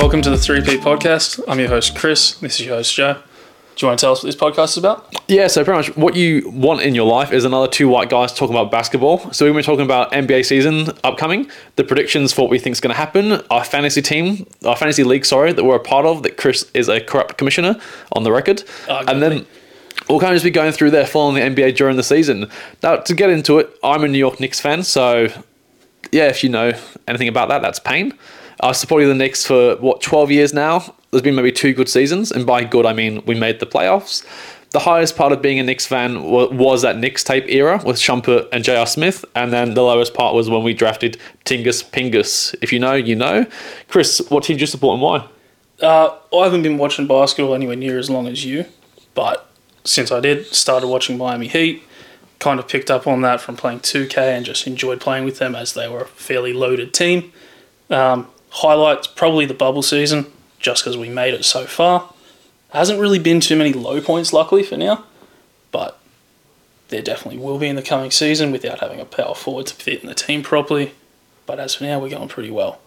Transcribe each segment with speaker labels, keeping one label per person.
Speaker 1: Welcome to the 3 Peat podcast. I'm your host, Chris. This is your host, Joe. Do you want to tell us what this podcast is about?
Speaker 2: Yeah, so pretty much what you want in your life is another two white guys talking about basketball. So we've been talking about NBA season upcoming, the predictions for what we think is going to happen, our fantasy team, our fantasy league, sorry, that we're a part of, that Chris is a corrupt commissioner on the record. Ah, and then we'll kind of just be going through there following the NBA during the season. Now, to get into it, I'm a New York Knicks fan, so yeah, if you know anything about that, that's pain. I've supported the Knicks for what 12 years now. There's been maybe two good seasons, and by good I mean we made the playoffs. The highest part of being a Knicks fan was that Knicks tape era with Shumpert and J.R. Smith, and then the lowest part was when we drafted Tingus Pingus. If you know, you know. Chris, what team do you support and why?
Speaker 1: Uh, I haven't been watching basketball anywhere near as long as you, but since I did, started watching Miami Heat. Kind of picked up on that from playing 2K and just enjoyed playing with them as they were a fairly loaded team. Um, highlights probably the bubble season, just because we made it so far. Hasn't really been too many low points, luckily for now, but there definitely will be in the coming season without having a power forward to fit in the team properly. But as for now, we're going pretty well.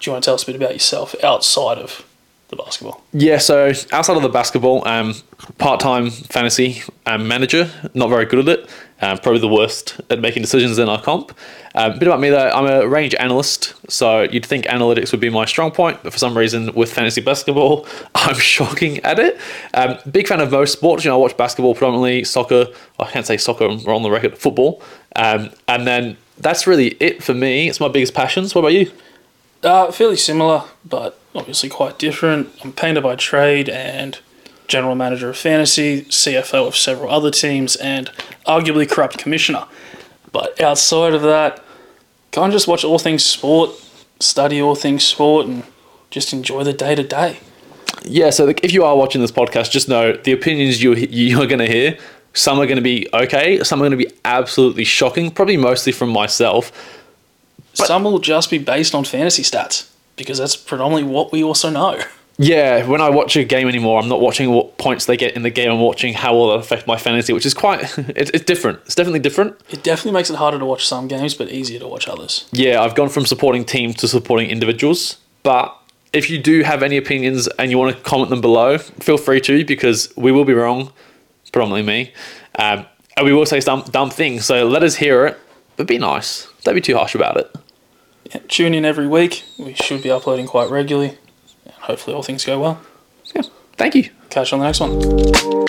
Speaker 1: Do you want to tell us a bit about yourself outside of the basketball?
Speaker 2: Yeah, so outside of the basketball, um, part time fantasy um, manager, not very good at it. Um, probably the worst at making decisions in our comp. Um, a bit about me though, I'm a range analyst, so you'd think analytics would be my strong point, but for some reason with fantasy basketball, I'm shocking at it. Um, big fan of most sports. You know, I watch basketball predominantly, soccer. I can't say soccer. We're on the record. Football, um, and then that's really it for me. It's my biggest passions. What about you?
Speaker 1: Uh, fairly similar, but obviously quite different. I'm painter by trade and general manager of fantasy, CFO of several other teams, and arguably corrupt commissioner. But outside of that, of just watch all things sport, study all things sport, and just enjoy the day to day.
Speaker 2: Yeah, so if you are watching this podcast, just know the opinions you you're going to hear. Some are going to be okay. Some are going to be absolutely shocking. Probably mostly from myself.
Speaker 1: But some will just be based on fantasy stats because that's predominantly what we also know.
Speaker 2: Yeah, when I watch a game anymore, I'm not watching what points they get in the game. I'm watching how will it affect my fantasy, which is quite it's, it's different. It's definitely different.
Speaker 1: It definitely makes it harder to watch some games, but easier to watch others.
Speaker 2: Yeah, I've gone from supporting teams to supporting individuals. But if you do have any opinions and you want to comment them below, feel free to because we will be wrong, predominantly me, um, and we will say some dumb things. So let us hear it, but be nice. Don't be too harsh about it.
Speaker 1: Yeah, tune in every week. We should be uploading quite regularly And hopefully all things go well.
Speaker 2: Yeah. Thank you.
Speaker 1: Catch you on the next one.